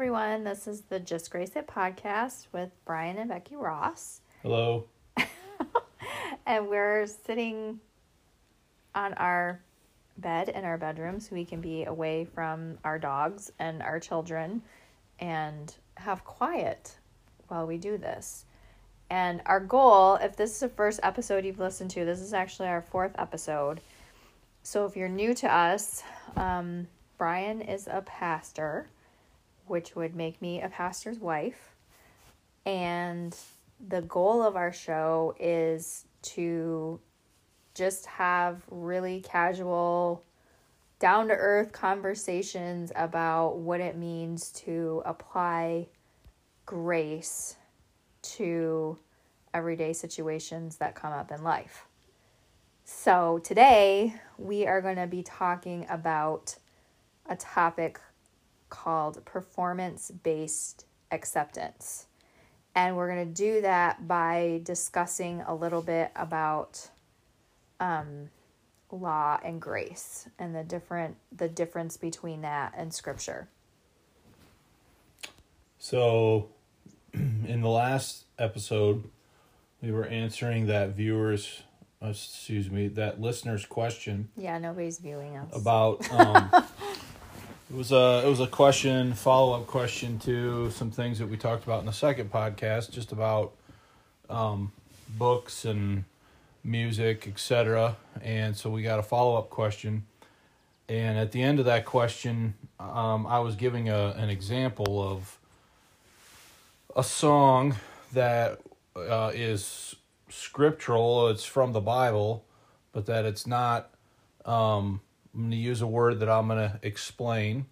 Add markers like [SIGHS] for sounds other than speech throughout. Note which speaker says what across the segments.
Speaker 1: Everyone, this is the Just Grace It podcast with Bryan and Becky Ross.
Speaker 2: Hello. [LAUGHS]
Speaker 1: and we're sitting on our bed in our bedroom so we can be away from our dogs and our children and have quiet while we do this. And our goal, if this is the first episode you've listened to, this is actually our fourth episode. So if you're new to us, um, Bryan is a pastor, which would make me a pastor's wife. And the goal of our show is to just have really casual, down to earth conversations about what it means to apply grace to everyday situations that come up in life. So, today we are going to be talking about a topic called performance based acceptance. And we're going to do that by discussing a little bit about um, law and grace and the different the difference between that and scripture.
Speaker 2: So, [CLEARS THROAT] in the last episode, we were answering that viewers, excuse me, that listener's question
Speaker 1: Yeah, nobody's viewing us.
Speaker 2: about. Um, [LAUGHS] it was a it was a question follow up question to some things that we talked about in the second podcast, just about um, books and music, etc. And so we got a follow up question, and at the end of that question, um, I was giving a an example of a song that uh, is scriptural. It's from the Bible, but that it's not. Um, I'm going to use a word that I'm going to explain.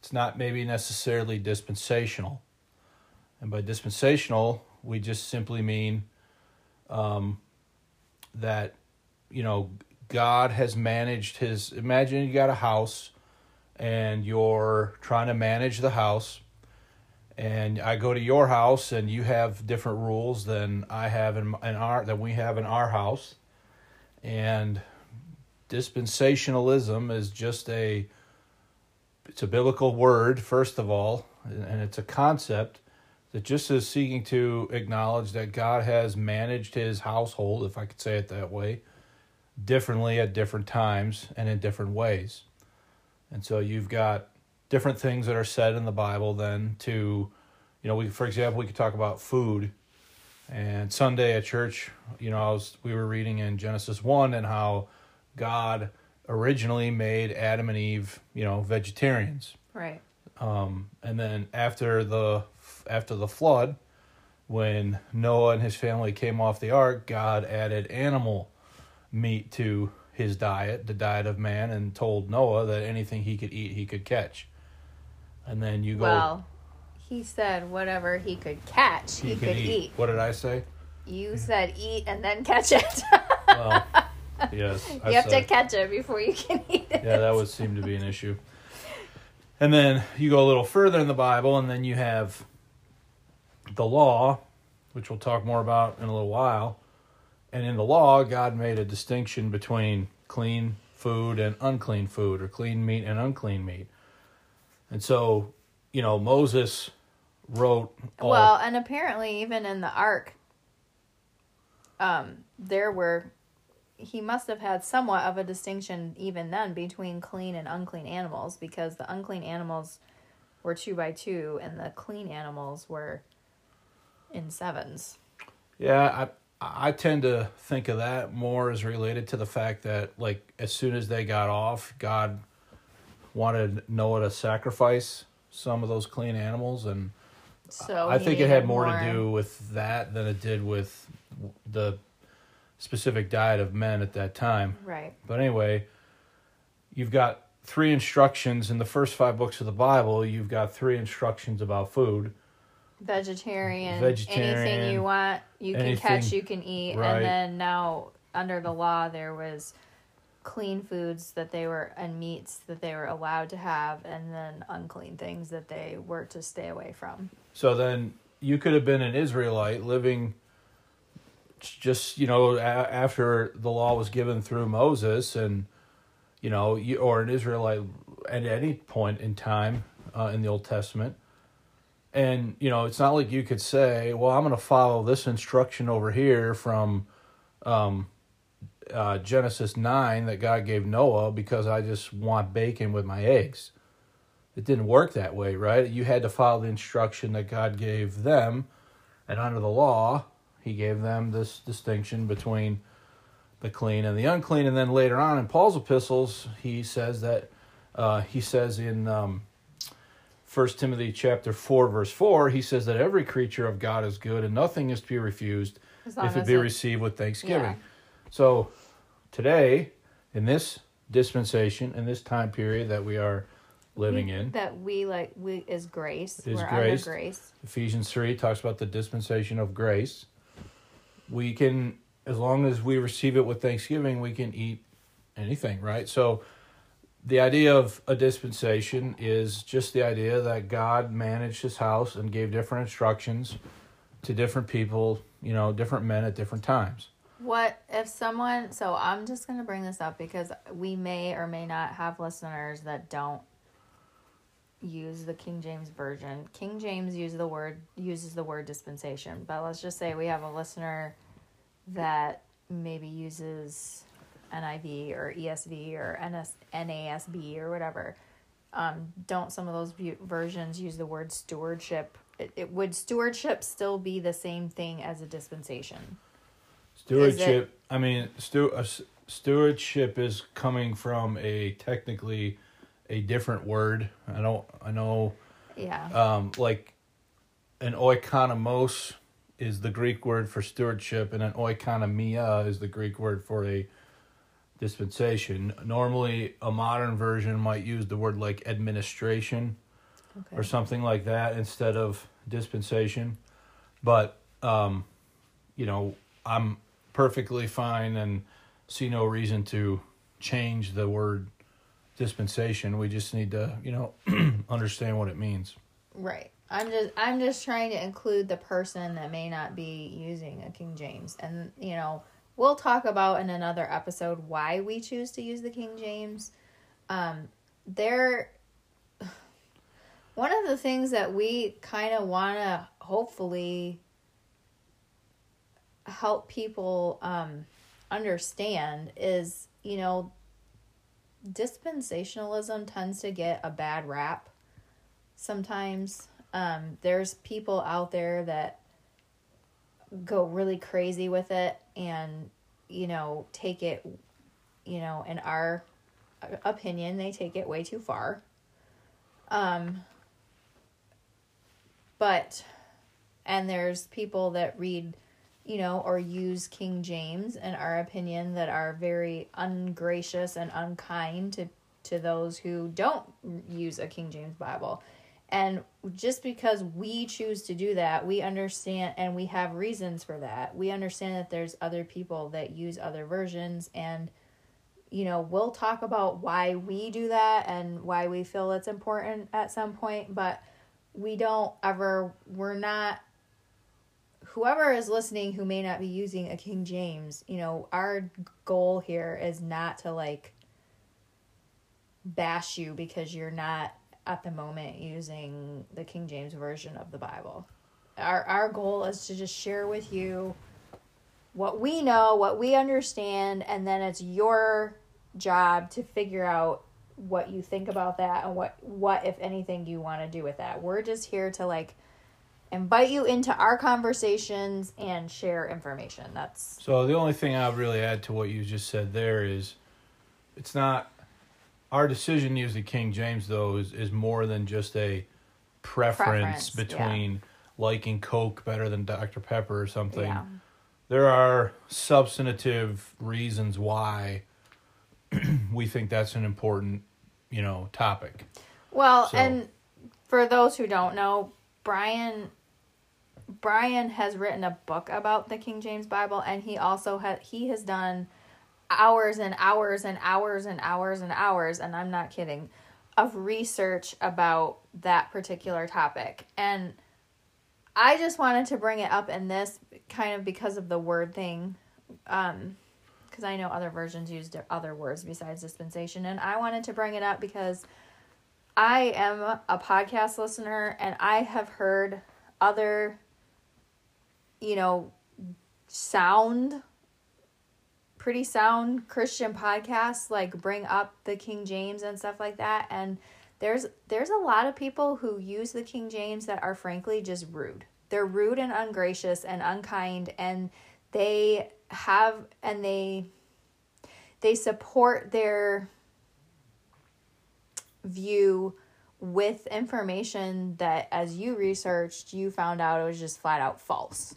Speaker 2: It's not maybe necessarily dispensational. And by dispensational, we just simply mean um, that, you know, God has managed his. Imagine you got a house and you're trying to manage the house. And I go to your house and you have different rules than I have in, in our that we have in our house. And dispensationalism is just a it's a biblical word first of all and it's a concept that just is seeking to acknowledge that God has managed his household if I could say it that way differently at different times and in different ways. And so you've got different things that are said in the Bible then to you know we for example we could talk about food and Sunday at church, you know, I was we were reading in Genesis 1 and how God originally made Adam and Eve, you know, vegetarians.
Speaker 1: Right.
Speaker 2: Um, and then after the after the flood, when Noah and his family came off the ark, God added animal meat to his diet, the diet of man, and told Noah that anything he could eat, he could catch. And then you go.
Speaker 1: Well, he said whatever he could catch, he, could eat.
Speaker 2: What did I say?
Speaker 1: You said eat and then catch it. [LAUGHS]
Speaker 2: Well, yes. [LAUGHS] I
Speaker 1: you have to catch it before you can [LAUGHS] eat it.
Speaker 2: yeah, that would seem to be an issue. And then you go a little further in the Bible, and then you have the law, which we'll talk more about in a little while. And in the law, God made a distinction between clean food and unclean food, or clean meat and unclean meat. And so, you know, Moses wrote all.
Speaker 1: Well, and apparently even in the ark, um, there were he must have had somewhat of a distinction even then between clean and unclean animals because the unclean animals were two by two and the clean animals were in sevens.
Speaker 2: Yeah, I I tend to think of that more as related to the fact that like as soon as they got off, God wanted Noah to sacrifice some of those clean animals and
Speaker 1: So
Speaker 2: I think it had
Speaker 1: needed
Speaker 2: more, to do with that than it did with the specific diet of men at that time.
Speaker 1: right.
Speaker 2: But anyway, you've got three instructions in the first 5 books of the Bible, you've got three instructions about food.
Speaker 1: Vegetarian,
Speaker 2: Vegetarian,
Speaker 1: anything you want, you can catch, you can eat.
Speaker 2: right.
Speaker 1: And then now under the law there was clean foods that they were and meats that they were allowed to have and then unclean things that they were to stay away from.
Speaker 2: So then you could have been an Israelite living just, you know, a- after the law was given through Moses and, you know, you, or an Israelite at any point in time uh, in the Old Testament. And you know, it's not like you could say, "Well, I'm going to follow this instruction over here from um, uh, Genesis nine that God gave Noah because I just want bacon with my eggs." It didn't work that way, right? You had to follow the instruction that God gave them, and under the law, He gave them this distinction between the clean and the unclean. And then later on in Paul's epistles, he says that uh, he says in um, 1 Timothy chapter 4, verse 4, he says that every creature of God is good and nothing is to be refused if it be
Speaker 1: it-
Speaker 2: received with thanksgiving.
Speaker 1: Yeah.
Speaker 2: So today, in this dispensation, in this time period that we are living in,
Speaker 1: that we like we is grace.
Speaker 2: Is
Speaker 1: We're
Speaker 2: grace.
Speaker 1: grace.
Speaker 2: Ephesians 3 talks about the dispensation of grace. We can, as long as we receive it with thanksgiving, we can eat anything, right? So, the idea of a dispensation is just the idea that God managed his house and gave different instructions to different people, you know, different men at different times.
Speaker 1: What if someone? So I'm just gonna bring this up because we may or may not have listeners that don't use the King James version. King James uses the word uses the word dispensation, but let's just say we have a listener that maybe uses NIV or ESV or NS, NASB or whatever. Um, don't some of those bu- versions use the word stewardship? It, it would stewardship still be the same thing as a dispensation?
Speaker 2: Stewardship, I mean, stu- uh, stewardship is coming from a technically a different word. I don't, I know
Speaker 1: Yeah.
Speaker 2: um, like an oikonomos is the Greek word for stewardship, and an oikonomia is the Greek word for a dispensation. Normally, a modern version might use the word like administration
Speaker 1: Okay.
Speaker 2: or something like that instead of dispensation. But um, you know, I'm perfectly fine and see no reason to change the word dispensation. We just need to, you know, [CLEARS THROAT] understand what it means.
Speaker 1: Right. I'm just I'm just trying to include the person that may not be using a King James. And you know, we'll talk about in another episode why we choose to use the King James. Um there [SIGHS] one of the things that we kind of want to hopefully help people um understand is, you know, dispensationalism tends to get a bad rap sometimes. Um, there's people out there that go really crazy with it and you know take it you know in our opinion they take it way too far. Um but and there's people that read you know or use king james in our opinion that are very ungracious and unkind to to those who don't use a king james bible and just because we choose to do that, we understand and we have reasons for that. We understand that there's other people that use other versions and you know, we'll talk about why we do that and why we feel it's important at some point, but we don't ever we're not whoever is listening who may not be using a King James, you know, our goal here is not to like bash you because you're not at the moment using the King James version of the Bible. Our our goal is to just share with you what we know, what we understand, and then it's your job to figure out what you think about that and what what if anything you want to do with that. We're just here to like invite you into our conversations and share information. That's
Speaker 2: So the only thing I would really add to what you just said there is, it's not our decision to use the King James though is, is more than just a preference,
Speaker 1: Preference, yeah.
Speaker 2: between liking Coke better than Dr Pepper or something.
Speaker 1: yeah.
Speaker 2: There are substantive reasons why [CLEARS THROAT] we think that's an important, you know, topic.
Speaker 1: Well,
Speaker 2: So-
Speaker 1: and for those who don't know, Bryan Bryan has written a book about the King James Bible and he also had he has done hours and hours and hours and hours and hours and I'm not kidding of research about that particular topic. And I just wanted to bring it up in this kind of because of the word thing. Um because I know other versions used other words besides dispensation and I wanted to bring it up because I am a podcast listener and I have heard other, you know, sound, pretty sound Christian podcasts like bring up the King James and stuff like that. And there's there's a lot of people who use the King James that are frankly just rude. They're rude and ungracious and unkind and they have and they they support their view with information that as you researched you found out it was just flat out false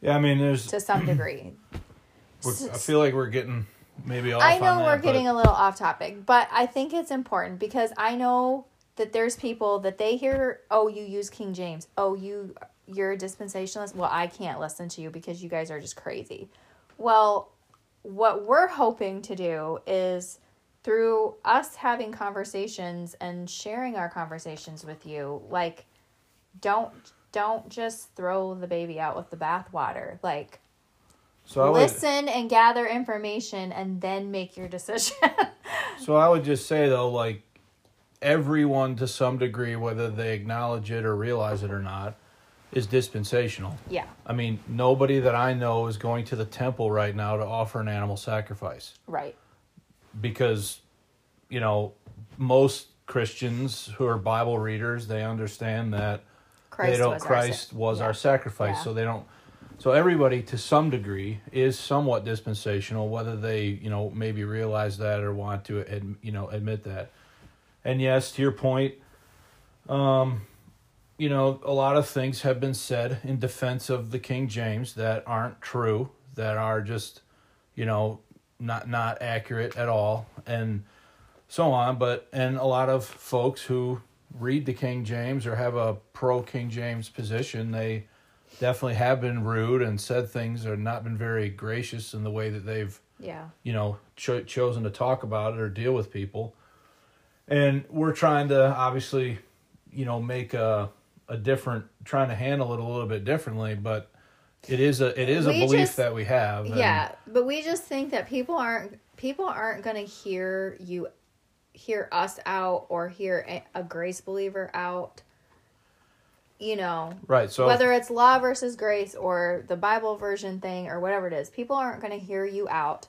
Speaker 2: Yeah, I mean, there's.
Speaker 1: to some degree [CLEARS THROAT]
Speaker 2: I feel like we're getting maybe off.
Speaker 1: I know
Speaker 2: that,
Speaker 1: we're getting a little off topic, but I think it's important because I know that there's people that they hear, "Oh, you use King James. Oh, you you're a dispensationalist. Well, I can't listen to you because you guys are just crazy." Well, what we're hoping to do is through us having conversations and sharing our conversations with you, like don't don't just throw the baby out with the bathwater. Like
Speaker 2: So I would,
Speaker 1: listen and gather information and then make your decision. [LAUGHS]
Speaker 2: so I would just say though, like everyone to some degree, whether they acknowledge it or realize it or not, is dispensational.
Speaker 1: yeah,
Speaker 2: I mean, nobody that I know is going to the temple right now to offer an animal sacrifice
Speaker 1: right.
Speaker 2: because, you know, most Christians who are Bible readers, they understand that
Speaker 1: Christ
Speaker 2: they don't
Speaker 1: was our
Speaker 2: Christ
Speaker 1: sa-
Speaker 2: was
Speaker 1: yeah.
Speaker 2: our sacrifice,
Speaker 1: Yeah.
Speaker 2: so they don't. So everybody, to some degree, is somewhat dispensational, whether they you know maybe realize that or want to ad, you know admit that. And yes, to your point, um, you know a lot of things have been said in defense of the King James that aren't true, that are just you know not not accurate at all, and so on. But and a lot of folks who read the King James or have a pro King James position, they definitely have been rude and said things or not been very gracious in the way that they've
Speaker 1: Yeah.
Speaker 2: you know cho- chosen to talk about it or deal with people. And we're trying to obviously, you know, make a a different trying to handle it a little bit differently, but it is a it is a
Speaker 1: We
Speaker 2: belief
Speaker 1: just-
Speaker 2: that we have.
Speaker 1: Yeah, but we just think that people aren't people aren't going to hear you hear us out or hear a, grace believer out. You know,
Speaker 2: Right. So
Speaker 1: whether it's law versus grace or the Bible version thing or whatever it is, people aren't going to hear you out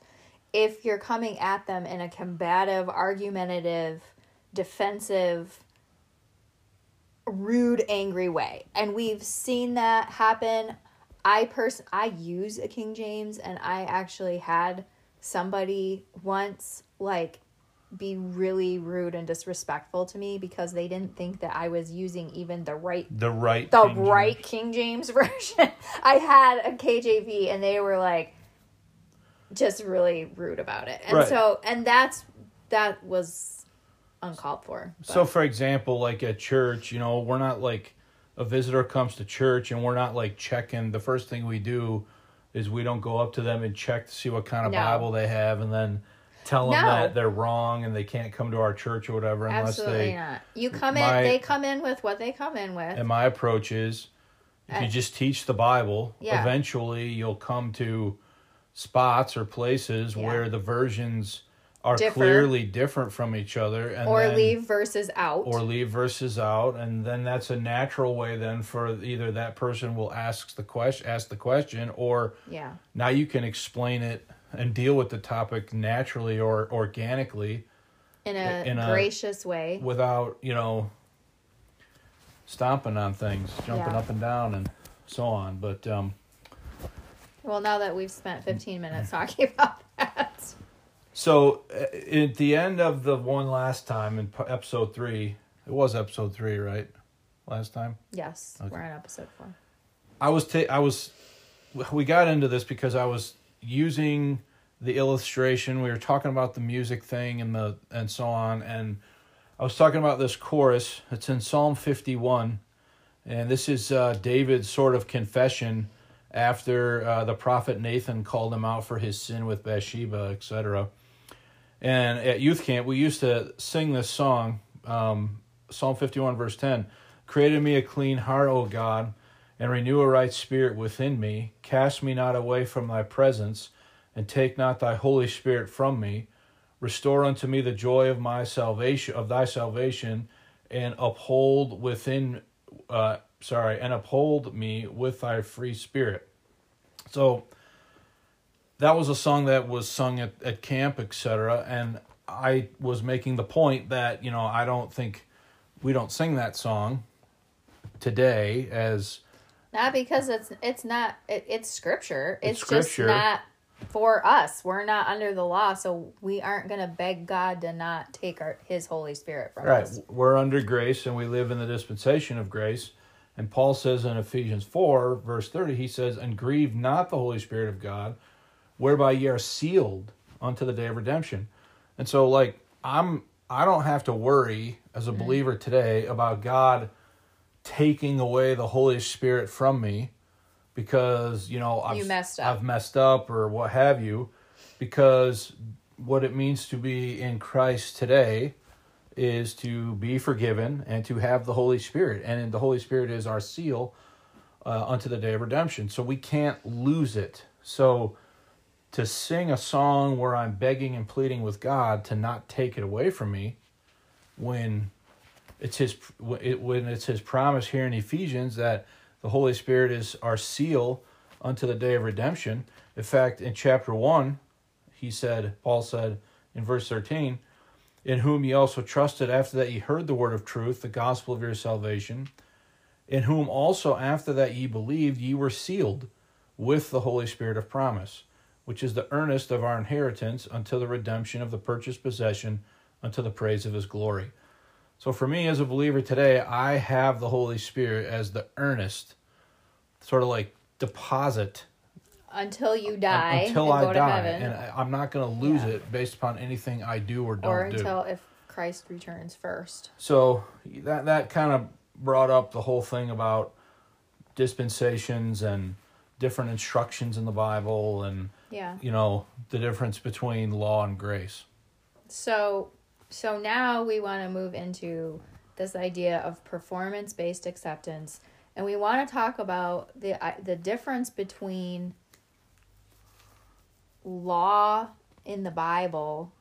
Speaker 1: if you're coming at them in a combative, argumentative, defensive, rude, angry way. And we've seen that happen. I person I use a King James and I actually had somebody once like be really rude and disrespectful to me because they didn't think that I was using even the right
Speaker 2: the right
Speaker 1: the
Speaker 2: King James.
Speaker 1: right King James [LAUGHS] version. I had a KJV and they were like just really rude about it. And
Speaker 2: Right.
Speaker 1: so and that's that was uncalled for. but-
Speaker 2: So, for example, like at church, you know, we're not like a visitor comes to church and we're not like checking. The first thing we do is we don't go up to them and check to see what kind of
Speaker 1: No.
Speaker 2: Bible they have and then tell them
Speaker 1: No.
Speaker 2: that they're wrong and they can't come to our church or whatever unless
Speaker 1: Absolutely
Speaker 2: they.
Speaker 1: not. You come
Speaker 2: my-
Speaker 1: in they come in with what they come in with.
Speaker 2: And my approach is if you
Speaker 1: Uh,
Speaker 2: just teach the Bible,
Speaker 1: Yeah.
Speaker 2: eventually you'll come to spots or places
Speaker 1: Yeah.
Speaker 2: where the versions are
Speaker 1: Differ.
Speaker 2: clearly different from each other and
Speaker 1: or
Speaker 2: then-
Speaker 1: leave verses out.
Speaker 2: or leave verses out and then that's a natural way then for either that person will ask the question ask the question or
Speaker 1: yeah.
Speaker 2: now you can explain it and deal with the topic naturally or organically
Speaker 1: In a
Speaker 2: in a-
Speaker 1: gracious way.
Speaker 2: without you know stomping on things jumping
Speaker 1: Yeah.
Speaker 2: up and down and so on but um
Speaker 1: Well, now that we've spent 15 minutes talking [LAUGHS] about that.
Speaker 2: so uh, at the end of the one last time in episode three it was episode three right last time
Speaker 1: Yes,
Speaker 2: Okay.
Speaker 1: we're on episode 4.
Speaker 2: I was ta- I was we got into this because I was using the illustration. We were talking about the music thing and the and so on and I was talking about this chorus. It's in Psalm 51 and this is uh, David's sort of confession after uh, the prophet Nathan called him out for his sin with Bathsheba, etc. And at youth camp, we used to sing this song, um, Psalm 51, verse 10 Create in me a clean heart, O God, and renew a right spirit within me. Cast me not away from thy presence, and take not thy Holy Spirit from me. Restore unto me the joy of my salvation, of thy salvation, and uphold within uh sorry, and uphold me with thy free spirit. So that was a song that was sung at, at camp, etc. And I was making the point that, you know, I don't think we don't sing that song today as
Speaker 1: Not because it's it's not it, it's scripture. It's,
Speaker 2: It's
Speaker 1: just not for us. We're not under the law, so we aren't going to beg God to not take our his Holy Spirit from
Speaker 2: Right.
Speaker 1: us. Right.
Speaker 2: We're under grace and we live in the dispensation of grace. And Paul says in Ephesians 4, verse 30, he says, And grieve not the Holy Spirit of God, whereby ye are sealed unto the day of redemption. And so, like, I'm, I don't have to worry as a mm-hmm. believer today about God taking away the Holy Spirit from me because, you know, I've,
Speaker 1: You messed up.
Speaker 2: I've messed up or what have you. Because what it means to be in Christ today is to be forgiven and to have the Holy Spirit. And the Holy Spirit is our seal uh, unto the day of redemption. So we can't lose it. So to sing a song where I'm begging and pleading with God to not take it away from me when it's his it, when it's his promise here in Ephesians that the Holy Spirit is our seal unto the day of redemption. In fact, in chapter 1, he said, Paul said in verse 13, in whom ye also trusted after that ye heard the word of truth, the gospel of your salvation, in whom also after that ye believed, ye were sealed with the Holy Spirit of promise, which is the earnest of our inheritance until the redemption of the purchased possession unto the praise of his glory. So for me as a believer today, I have the Holy Spirit as the earnest, sort of like deposit
Speaker 1: Until you die
Speaker 2: until I
Speaker 1: go
Speaker 2: die,
Speaker 1: to heaven,
Speaker 2: and I, I'm not going to lose
Speaker 1: Yeah.
Speaker 2: it based upon anything I do or don't
Speaker 1: or
Speaker 2: do.
Speaker 1: until if Christ returns first.
Speaker 2: So that that kind of brought up the whole thing about dispensations and different instructions in the Bible, and
Speaker 1: Yeah.
Speaker 2: you know the difference between law and grace.
Speaker 1: So so now we want to move into this idea of performance based acceptance and we want to talk about the uh, the difference between law in the Bible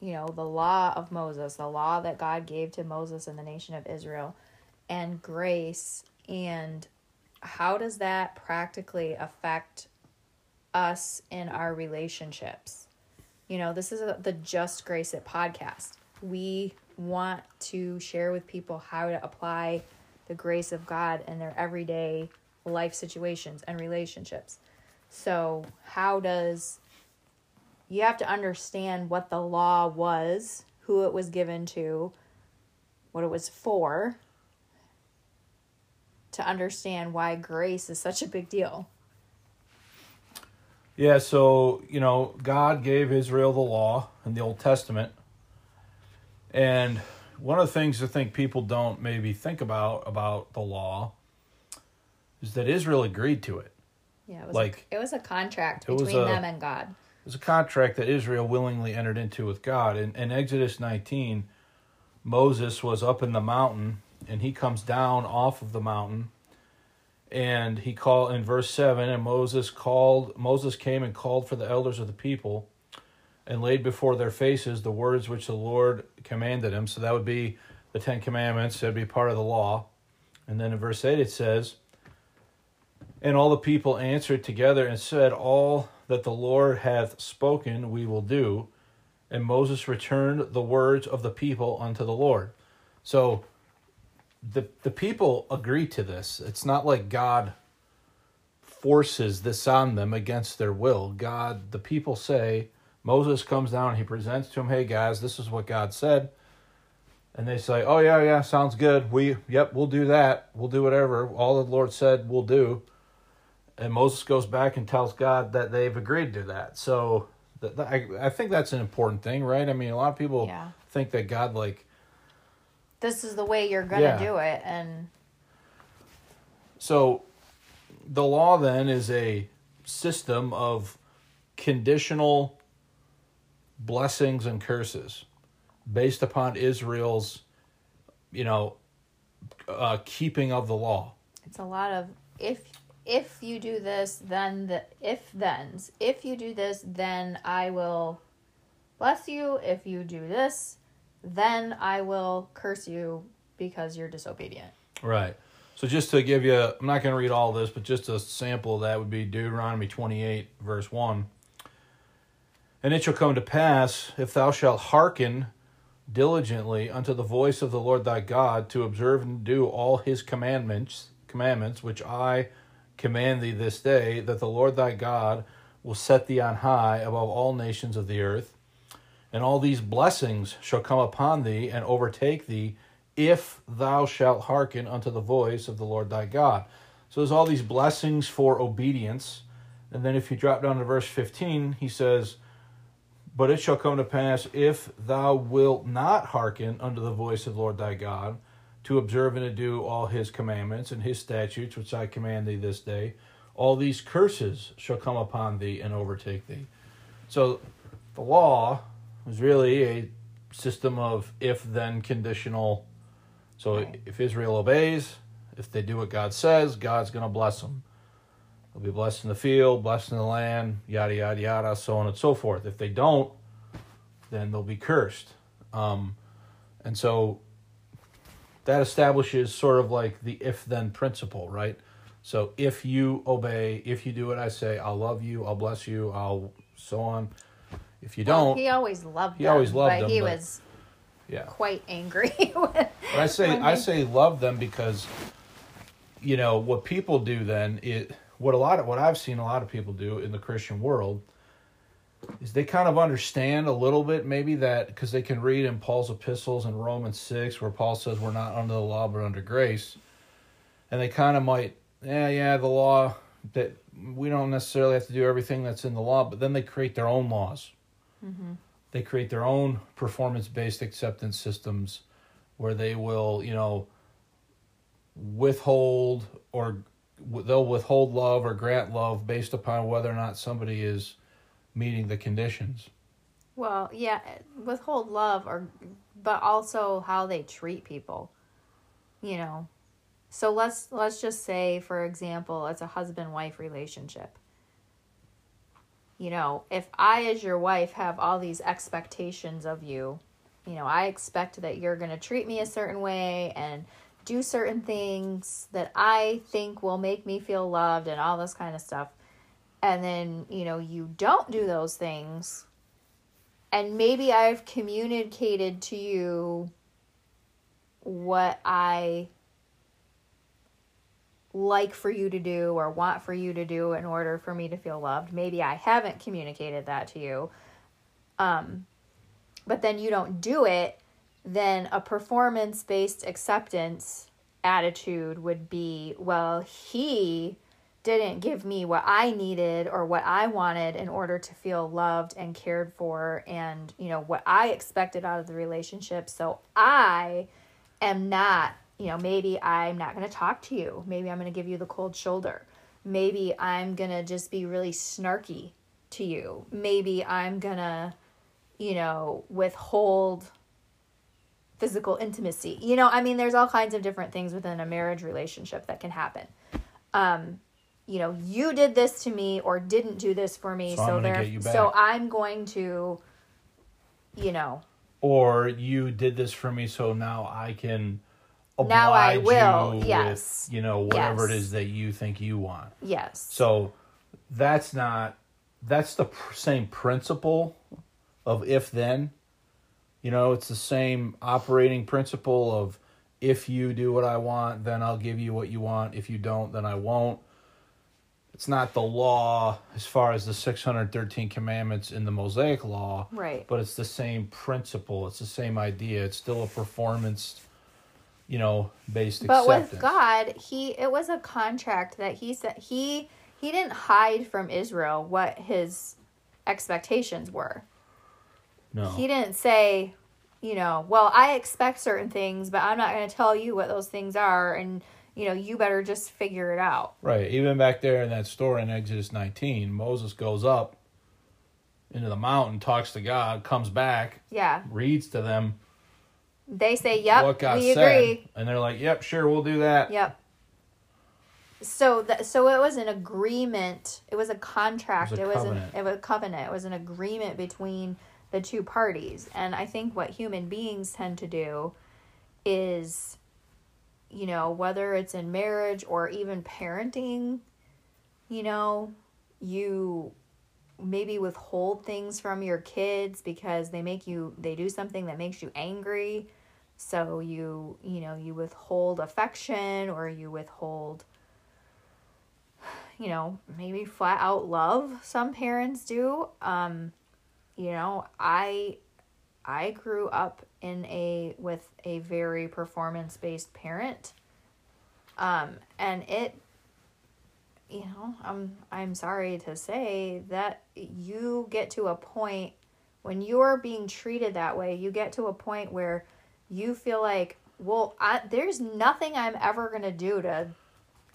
Speaker 1: you know the law of Moses the law that God gave to Moses and the nation of Israel and grace and how does that practically affect us in our relationships you know, this is a, the Just Grace It podcast. We want to share with people how to apply the grace of God in their everyday life situations and relationships. So, how does you have to understand what the law was, who it was given to, what it was for, to understand why grace is such a big deal.
Speaker 2: Yeah, so you know God gave Israel the law in the Old Testament, and one of the things I think people don't maybe think about about the law is that Israel agreed to it.
Speaker 1: Yeah, it was
Speaker 2: Like,
Speaker 1: a, it was a contract between
Speaker 2: a-
Speaker 1: them and God.
Speaker 2: It was a contract that Israel willingly entered into with God. In, in Exodus 19, Moses was up in the mountain and he comes down off of the mountain and he called in verse 7 and Moses called Moses came and called for the elders of the people and laid before their faces the words which the Lord commanded him. So that would be the 10 commandments, that'd be part of the law. And then in verse 8 it says, and all the people answered together and said, All that the Lord hath spoken we will do. And Moses returned the words of the people unto the Lord. So the the people agree to this. It's not like God forces this on them against their will. God, the people say, Moses comes down, he presents to him, hey guys, this is what God said. And they say, Oh yeah, yeah, sounds good. We yep, we'll do that. We'll do whatever. All the Lord said we'll do and Moses goes back and tells God that they've agreed to that. So I, I think that's an important thing, right? I mean, a lot of people
Speaker 1: Yeah.
Speaker 2: think that God like
Speaker 1: this is the way you're gonna
Speaker 2: Yeah.
Speaker 1: do it and
Speaker 2: so the law then is a system of conditional blessings and curses based upon Israel's you know uh, keeping of the law.
Speaker 1: it's a lot of if if you do this then the if thens if you do this then i will bless you if you do this then I will curse you because you're disobedient.
Speaker 2: Right. So just to give you, I'm not going to read all this, but just a sample of that would be Deuteronomy 28, verse 1. And it shall come to pass, if thou shalt hearken diligently unto the voice of the Lord thy God, to observe and do all his commandments, commandments which I command thee this day, that the Lord thy God will set thee on high above all nations of the earth, and all these blessings shall come upon thee and overtake thee if thou shalt hearken unto the voice of the Lord thy God. So there's all these blessings for obedience. And then if you drop down to verse 15, he says, But it shall come to pass, if thou wilt not hearken unto the voice of the Lord thy God, to observe and to do all his commandments and his statutes, which I command thee this day, all these curses shall come upon thee and overtake thee. So the law was really a system of if then conditional so if Israel obeys, if they do what God says, God's going to bless them. They'll be blessed in the field, blessed in the land, yada, yada, yada, so on and so forth. If they don't, then they'll be cursed. Um, and so that establishes sort of like the if then principle, right? So if you obey, if you do what I say, I'll love you, I'll bless you, I'll so on. If you don't,
Speaker 1: he always loved
Speaker 2: he
Speaker 1: them,
Speaker 2: always loved
Speaker 1: but
Speaker 2: them,
Speaker 1: he
Speaker 2: but-
Speaker 1: was
Speaker 2: yeah.
Speaker 1: quite angry. [LAUGHS] when-
Speaker 2: I say I
Speaker 1: they-
Speaker 2: say love them because you know what people do then it what a lot of what I've seen a lot of people do in the Christian world is they kind of understand a little bit maybe that because they can read in Paul's epistles in Romans 6 where Paul says we're not under the law but under grace and they kind of might yeah yeah the law that we don't necessarily have to do everything that's in the law but then they create their own laws Mm-hmm. they create their own performance based acceptance systems where they will you know withhold or they'll withhold love or grant love based upon whether or not somebody is meeting the conditions
Speaker 1: well, yeah, withhold love, or but also how they treat people. You know, so let's let's just say, for example, it's a husband wife relationship. You know, if I, as your wife, have all these expectations of you, you know, I expect that you're going to treat me a certain way and do certain things that I think will make me feel loved and all this kind of stuff. And then, you know, you don't do those things. And maybe I've communicated to you what I like for you to do or want for you to do in order for me to feel loved. Maybe I haven't communicated that to you. Um, but then you don't do it, then a performance based acceptance attitude would be well, he didn't give me what I needed or what I wanted in order to feel loved and cared for and, you know, what I expected out of the relationship. So I am not, you know, maybe I'm not going to talk to you. Maybe I'm going to give you the cold shoulder. Maybe I'm going to just be really snarky to you. Maybe I'm going to, you know, withhold physical intimacy. You know, I mean, there's all kinds of different things within a marriage relationship that can happen. Um, you know, you did this to me or didn't do this for me,
Speaker 2: So I'm
Speaker 1: so, there,
Speaker 2: get you back.
Speaker 1: so I'm going to, you know,
Speaker 2: or you did this for me so now I can
Speaker 1: Now I will,
Speaker 2: you
Speaker 1: yes.
Speaker 2: with you know whatever
Speaker 1: Yes.
Speaker 2: it is that you think you want
Speaker 1: yes,
Speaker 2: So that's not that's the pr- same principle of if then. You know, it's the same operating principle of if you do what I want, then I'll give you what you want. If you don't, then I won't. It's not the law as far as the 613 commandments in the Mosaic law,
Speaker 1: right.
Speaker 2: but it's the same principle. It's the same idea. It's still a performance, you know, based
Speaker 1: But
Speaker 2: acceptance.
Speaker 1: with God, he it was a contract that he said he he didn't hide from Israel what his expectations were.
Speaker 2: no.
Speaker 1: He didn't say, you know, well, I expect certain things, but I'm not going to tell you what those things are and you know, you better just figure it out.
Speaker 2: Right. Even back there in that story in Exodus 19, Moses goes up into the mountain, talks to God, comes back,
Speaker 1: Yeah.
Speaker 2: reads to them
Speaker 1: They say, "Yep,
Speaker 2: what
Speaker 1: we
Speaker 2: said,
Speaker 1: agree."
Speaker 2: and they're like, "Yep, sure, we'll do that."
Speaker 1: Yep. So that so it was an agreement. It was a contract.
Speaker 2: It
Speaker 1: It
Speaker 2: was
Speaker 1: was,
Speaker 2: a
Speaker 1: an it was a covenant. It was an agreement between the two parties. And I think what human beings tend to do is, you know, whether it's in marriage or even parenting, you know, you maybe withhold things from your kids because they make you they do something that makes you angry so you you know you withhold affection or you withhold you know maybe flat out love some parents do. Um you know i i grew up in a with a very performance based parent. Um and it you know, I'm I'm sorry to say that you get to a point when you're being treated that way, you get to a point where you feel like, well, I, there's nothing I'm ever going to do to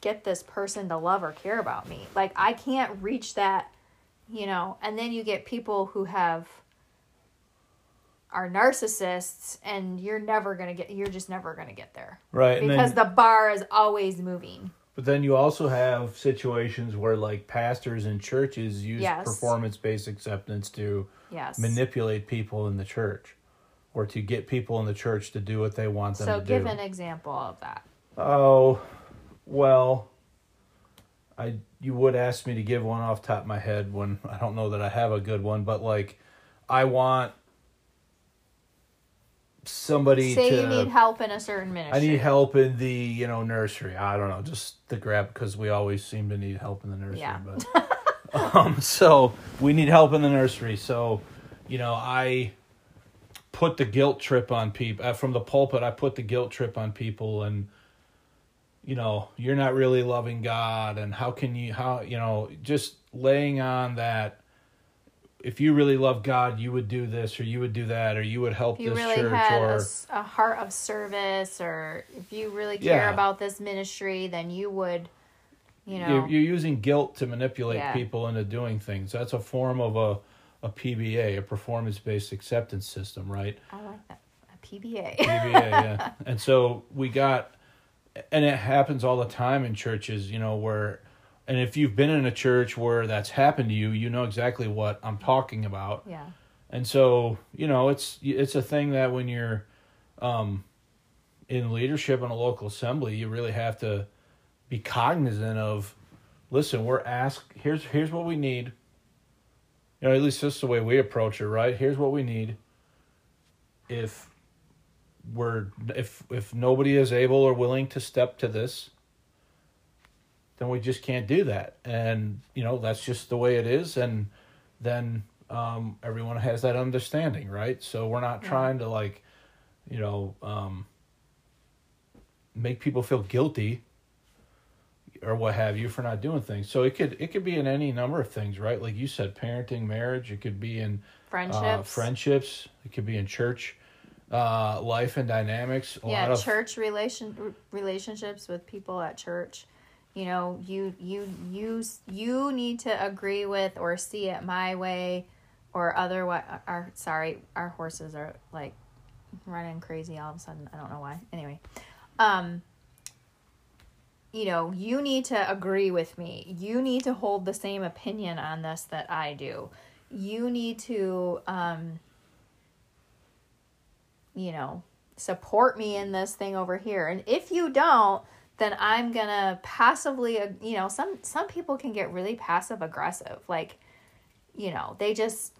Speaker 1: get this person to love or care about me. Like I can't reach that, you know. And then you get people who have are narcissists and you're never going to get you're just never going to get there.
Speaker 2: Right.
Speaker 1: Because then, the bar is always moving.
Speaker 2: But then you also have situations where like pastors and churches use
Speaker 1: Yes.
Speaker 2: performance based acceptance to
Speaker 1: Yes.
Speaker 2: manipulate people in the church or to get people in the church to do what they want them
Speaker 1: so
Speaker 2: to do.
Speaker 1: So give an example of that.
Speaker 2: Oh, well, I you would ask me to give one off the top of my head when I don't know that I have a good one, but like I want somebody
Speaker 1: Say
Speaker 2: to
Speaker 1: you need help in a certain ministry.
Speaker 2: I need help in the, you know, nursery. I don't know, just the grab because we always seem to need help in the nursery.
Speaker 1: Yeah.
Speaker 2: But [LAUGHS] um, so we need help in the nursery. So, you know, I put the guilt trip on people uh, from the pulpit. I put the guilt trip on people, and you know, you're not really loving God, and how can you? How you know? Just laying on that. If you really love God, you would do this, or you would do that, or you would help
Speaker 1: you
Speaker 2: this
Speaker 1: really
Speaker 2: church,
Speaker 1: a
Speaker 2: or
Speaker 1: s- a, heart of service, or if you really care
Speaker 2: Yeah.
Speaker 1: about this ministry, then you would, you know,
Speaker 2: you're, you're using guilt to manipulate
Speaker 1: Yeah.
Speaker 2: people into doing things. That's a form of a a PBA, a performance based acceptance system, right?
Speaker 1: I like that a PBA.
Speaker 2: PBA, yeah. [LAUGHS] And so we got, and it happens all the time in churches, you know, where, and if you've been in a church where that's happened to you, you know exactly what I'm talking about.
Speaker 1: yeah,
Speaker 2: And so, you know, it's it's a thing that when you're um in leadership in a local assembly, you really have to be cognizant of listen, we're asked here's here's what we need. You know, at least this is the way we approach it, right? Here's what we need. If we're if if nobody is able or willing to step to this, then we just can't do that. And, you know, that's just the way it is and then um, everyone has that understanding, right? So we're not trying to like, you know, um, make people feel guilty or what have you for not doing things. So it could it could be in any number of things, right? Like you said, parenting, marriage. It could be in
Speaker 1: friendships.
Speaker 2: uh, friendships. It could be in church uh, life and dynamics. A
Speaker 1: yeah,
Speaker 2: lot of
Speaker 1: church relation relationships with people at church. You know, you you you you need to agree with or see it my way, or otherwise. Our sorry, our horses are like running crazy all of a sudden. I don't know why. Anyway, um, you know, you need to agree with me. You need to hold the same opinion on this that I do. You need to, um, you know, support me in this thing over here. And if you don't, then I'm gonna passively, uh, you know, some some people can get really passive aggressive. Like, you know, they just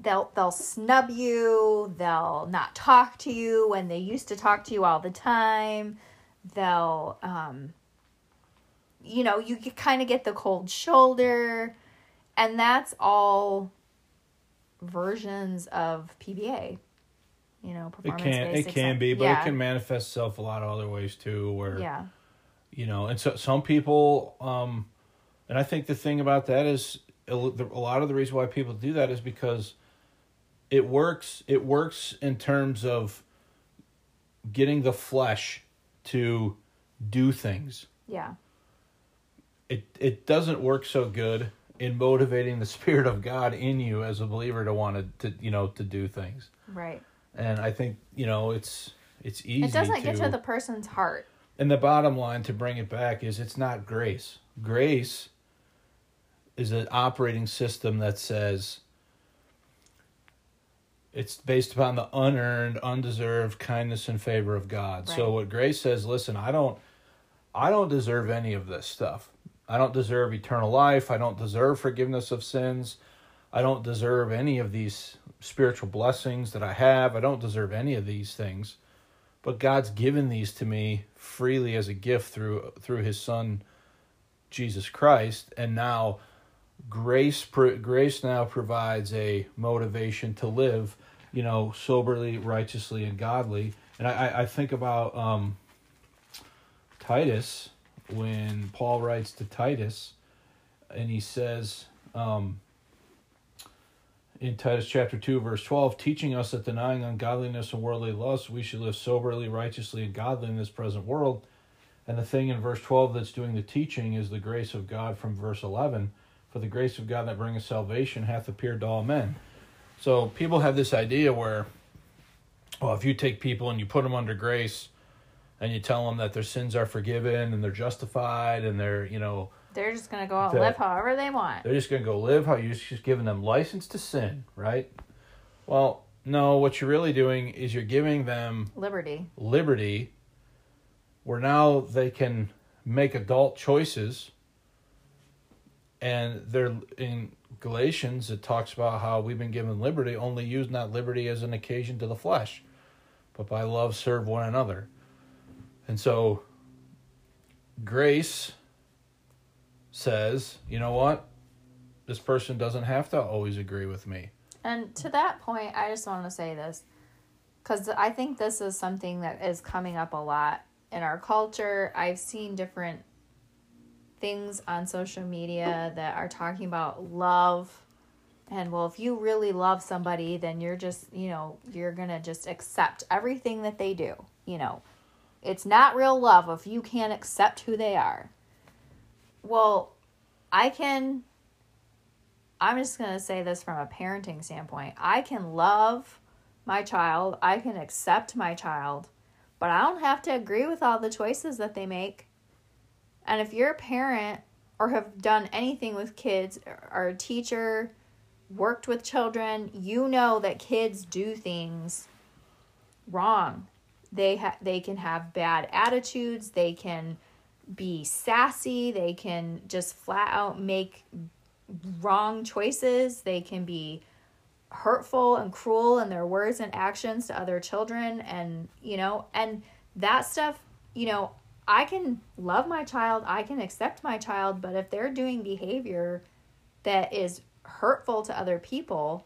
Speaker 1: they'll they'll snub you. They'll not talk to you when they used to talk to you all the time. They'll, um, you know, you kind of get the cold shoulder, and that's all versions of PBA. You know,
Speaker 2: it can it can be, but it can manifest itself a lot of other ways too. Where
Speaker 1: yeah,
Speaker 2: you know and so some people um and i think the thing about that is a lot of the reason why people do that is because it works it works in terms of getting the flesh to do things
Speaker 1: yeah,
Speaker 2: it it doesn't work so good in motivating the [LAUGHS] spirit of god in you as a believer to want to, to you know to do things
Speaker 1: right.
Speaker 2: and i think you know it's it's easy
Speaker 1: It doesn't get
Speaker 2: to
Speaker 1: to the person's heart.
Speaker 2: and the bottom line to bring it back is it's not grace. Grace is an operating system that says it's based upon the unearned, undeserved kindness and favor of God. So what grace says, listen, I don't I don't deserve any of this stuff. I don't deserve eternal life. I don't deserve forgiveness of sins. I don't deserve any of these spiritual blessings that I have. I don't deserve any of these things. But God's given these to me freely as a gift through through his son Jesus Christ and now grace grace now provides a motivation to live you know soberly righteously and godly and i I- think about um titus when paul writes to titus and he says um in Titus chapter 2 verse 12 teaching us that denying ungodliness and worldly lust we should live soberly righteously and godly in this present world and the thing in verse 12 that's doing the teaching is the grace of God from verse 11. For the grace of God that bringeth salvation hath appeared to all men. So people have this idea where, well, if you take people and you put them under grace and you tell them that their sins are forgiven and they're justified and they're, you know,
Speaker 1: They're just gonna go out and live however they want.
Speaker 2: they're just going to go live how you're just giving them license to sin, right? Well, no, what you're really doing is you're giving them
Speaker 1: Liberty.
Speaker 2: liberty where now they can make adult choices and they're in galatians it talks about how we've been given liberty only use not liberty as an occasion to the flesh but by love serve one another and so grace says you know what this person doesn't have to always agree with me
Speaker 1: And to that point, I just want to say this because I think this is something that is coming up a lot in our culture. I've seen different things on social media that are talking about love. And well, if you really love somebody, then you're just, you know, you're going to just accept everything that they do. You know, it's not real love if you can't accept who they are. Well, I can I'm just going to say this from a parenting standpoint. I can love my child, I can accept my child, but I don't have to agree with all the choices that they make. And if you're a parent or have done anything with kids or a teacher, worked with children, you know that kids do things wrong. They ha- they can have bad attitudes, they can be sassy, they can just flat out make wrong choices. They can be hurtful and cruel in their words and actions to other children. And, you know, and that stuff, you know, I can love my child, I can accept my child, but if they're doing behavior that is hurtful to other people,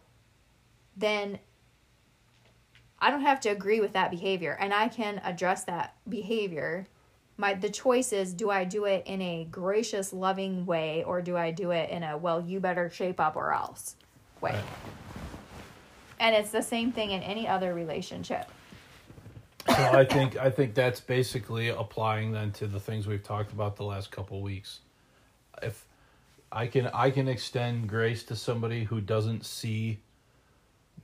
Speaker 1: then I don't have to agree with that behavior and I can address that behavior my the choice is do I do it in a gracious loving way or do I do it in a well you better shape up or else way.
Speaker 2: Right.
Speaker 1: And it's the same thing in any other relationship.
Speaker 2: So I think I think that's basically applying then to the things we've talked about the last couple weeks. If I can I can extend grace to somebody who doesn't see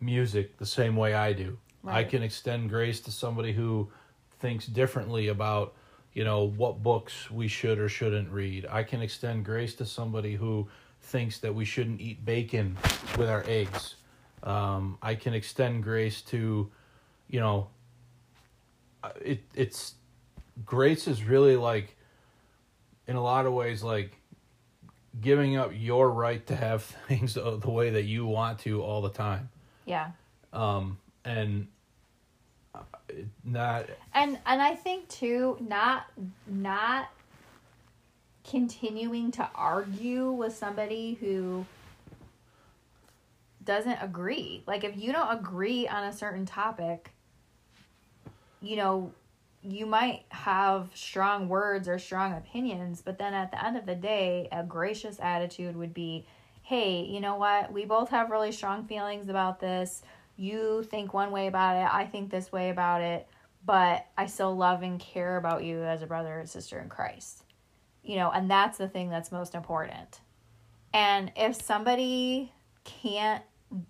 Speaker 2: music the same way I do. I can extend grace to somebody who thinks differently about, you know, what books we should or shouldn't read. I can extend grace to somebody who thinks that we shouldn't eat bacon with our eggs. Um, I can extend grace to, you know, uh, it it's grace is really like in a lot of ways like giving up your right to have [LAUGHS] things the way that you want to all the time
Speaker 1: Yeah.
Speaker 2: um and uh, not
Speaker 1: And and I think too not not continuing to argue with somebody who doesn't agree. Like if you don't agree on a certain topic, you know, you might have strong words or strong opinions, but then at the end of the day, a gracious attitude would be, "Hey, you know what? We both have really strong feelings about this. You think one way about it, I think this way about it, but I still love and care about you as a brother and sister in Christ." You know, and that's the thing that's most important. And if somebody can't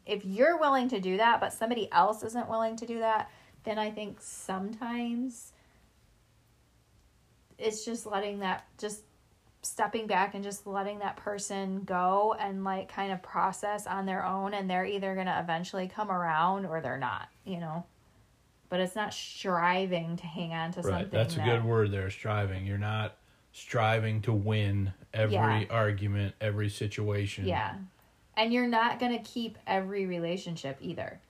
Speaker 1: if you're willing to do that, but somebody else isn't willing to do that, then I think sometimes it's just letting that just stepping back and just letting that person go and like kind of process on their own and they're either going to eventually come around or they're not, you know. But it's not striving to hang on to
Speaker 2: Right.
Speaker 1: something.
Speaker 2: That's a
Speaker 1: that-
Speaker 2: good word there, striving. You're not striving to win every
Speaker 1: Yeah.
Speaker 2: argument, every situation.
Speaker 1: Yeah. And you're not going to keep every relationship either.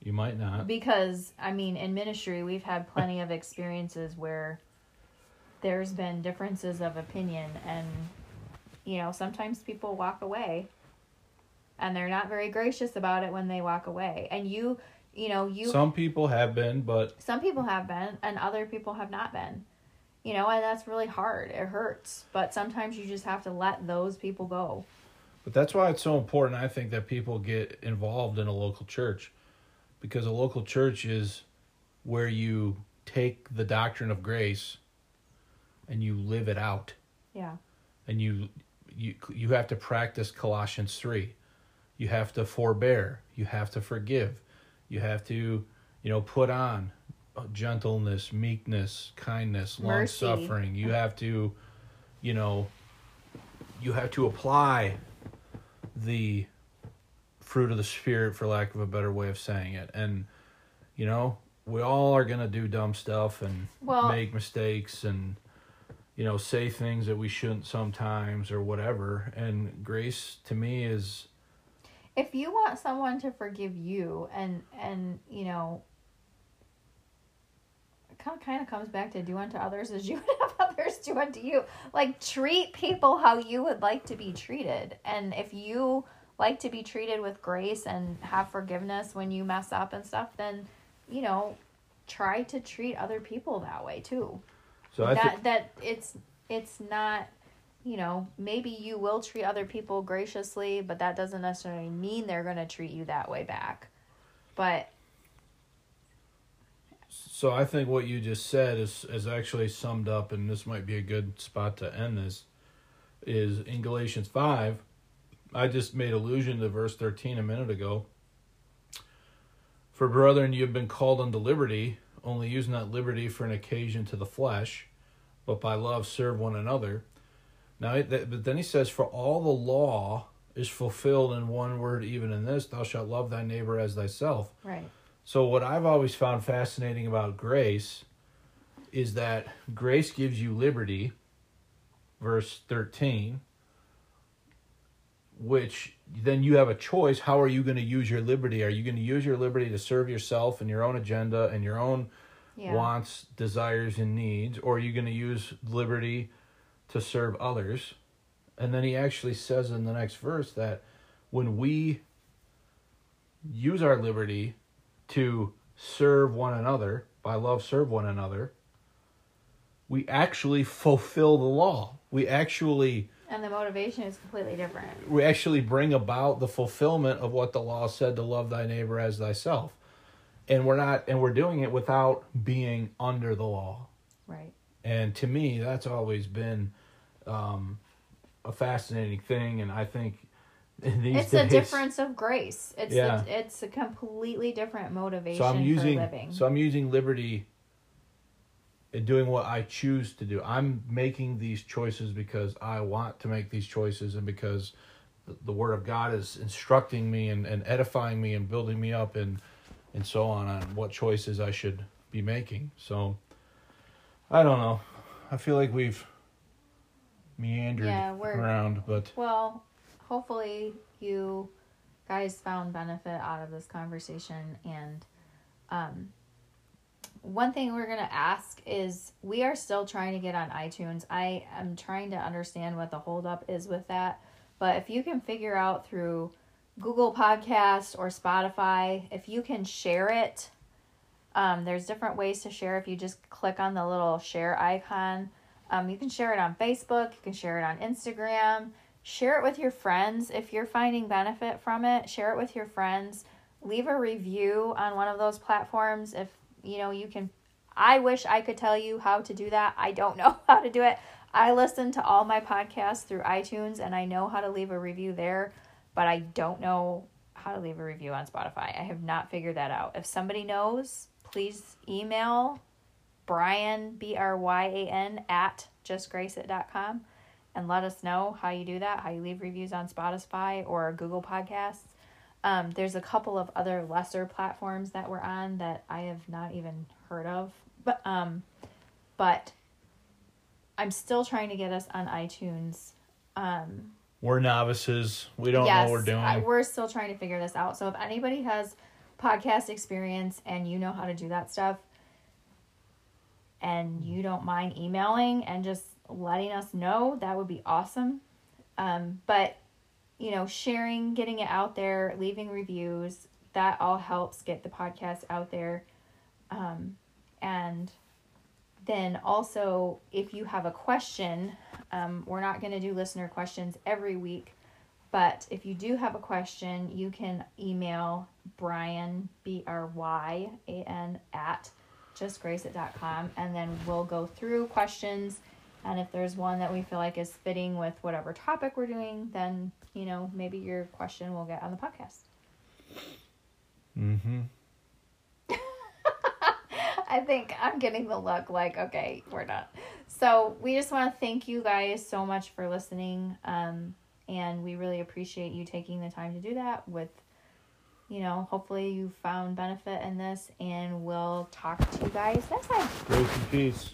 Speaker 2: You might not.
Speaker 1: Because, I mean, in ministry, we've had plenty of experiences where there's been differences of opinion, and, you know, sometimes people walk away and they're not very gracious about it when they walk away. And you, you know, you.
Speaker 2: Some people have been, but
Speaker 1: some people have been, and other people have not been. You know, and that's really hard. It hurts. But sometimes you just have to let those people go.
Speaker 2: but that's why it's so important I think that people get involved in a local church because a local church is where you take the doctrine of grace and you live it out.
Speaker 1: Yeah.
Speaker 2: and you you you have to practice Colossians 3. You have to forbear, you have to forgive. You have to, you know, put on gentleness, meekness, kindness, long suffering. You have to, you know, you have to apply the fruit of the spirit for lack of a better way of saying it. And you know, we all are going to do dumb stuff and
Speaker 1: Well-
Speaker 2: make mistakes and you know say things that we shouldn't sometimes or whatever. And grace to me is
Speaker 1: if you want someone to forgive you and and you know kind of, kind of comes back to do unto others as you [LAUGHS] would have others do unto you. Like treat people how you would like to be treated. And if you like to be treated with grace and have forgiveness when you mess up and stuff then you know try to treat other people that way too
Speaker 2: so i
Speaker 1: that
Speaker 2: think
Speaker 1: that it's it's not you know maybe you will treat other people graciously but that doesn't necessarily mean they're going to treat you that way back. But
Speaker 2: so i think what you just said is is actually summed up and this might be a good spot to end this is in galatians 5 i just made allusion to verse 13 a minute ago. For brethren you have been called unto liberty only use not liberty for an occasion to the flesh but by love serve one another now but then he says for all the law is fulfilled in one word even in this thou shalt love thy neighbor as thyself
Speaker 1: right
Speaker 2: so what I've always found fascinating about grace is that grace gives you liberty, verse 13, which then you have a choice. How are you going to use your liberty? Are you going to use your liberty to serve yourself and your own agenda and your own
Speaker 1: yeah
Speaker 2: wants, desires, and needs? Or are you going to use liberty to serve others? And then he actually says in the next verse that when we use our liberty to serve one another, by love, serve one another, we actually fulfill the law. We actually
Speaker 1: and the motivation is completely different
Speaker 2: we actually bring about the fulfillment of what the law said to love thy neighbor as thyself. And we're not and we're doing it without being under the law.
Speaker 1: right
Speaker 2: And to me, that's always been um, a fascinating thing. And I think
Speaker 1: it's
Speaker 2: days,
Speaker 1: a difference of grace it's
Speaker 2: Yeah.
Speaker 1: a, it's a completely different motivation
Speaker 2: So I'm using
Speaker 1: for living
Speaker 2: so I'm using liberty and doing what I choose to do. I'm making these choices because I want to make these choices and because the, the word of God is instructing me and, and edifying me and building me up and and so on on what choices I should be making. So I don't know. I feel like we've meandered
Speaker 1: Yeah,
Speaker 2: around, but
Speaker 1: Well, hopefully you guys found benefit out of this conversation and um one thing we're going to ask is we are still trying to get on iTunes. I am trying to understand what the holdup is with that. But if you can figure out through Google Podcast or Spotify, if you can share it, um, there's different ways to share. If you just click on the little share icon, um, you can share it on Facebook, you can share it on Instagram, share it with your friends. If you're finding benefit from it, share it with your friends. Leave a review on one of those platforms if you know you can. I wish I could tell you how to do that. I don't [LAUGHS] know how to do it. I listen to all my podcasts through iTunes and I know how to leave a review there, but I don't know how to leave a review on Spotify. I have not figured that out. If somebody knows, please email Bryan, B R Y A N, at justgraceit.com and let us know how you do that, how you leave reviews on Spotify or Google Podcasts. Um, there's a couple of other lesser platforms that we're on that I have not even heard of, but um, but I'm still trying to get us on iTunes. Um,
Speaker 2: We're novices. We don't know what we're doing.
Speaker 1: I, we're still trying to figure this out. So if anybody has podcast experience and you know how to do that stuff, and you don't mind emailing and just letting us know, that would be awesome. Um, but you know, sharing, getting it out there, leaving reviews, that all helps get the podcast out there. Um, and then also, if you have a question, um, we're not going to do listener questions every week, but if you do have a question, you can email Bryan, B R Y A N, at justgraceit.com, and then we'll go through questions. And if there's one that we feel like is fitting with whatever topic we're doing, then, you know, maybe your question will get on the podcast.
Speaker 2: mm-hmm. [LAUGHS]
Speaker 1: I think I'm getting the look like, okay, we're done. So we just want to thank you guys so much for listening. Um, and we really appreciate you taking the time to do that with, you know, hopefully you found benefit in this and we'll talk to you guys next time.
Speaker 2: Grace and peace.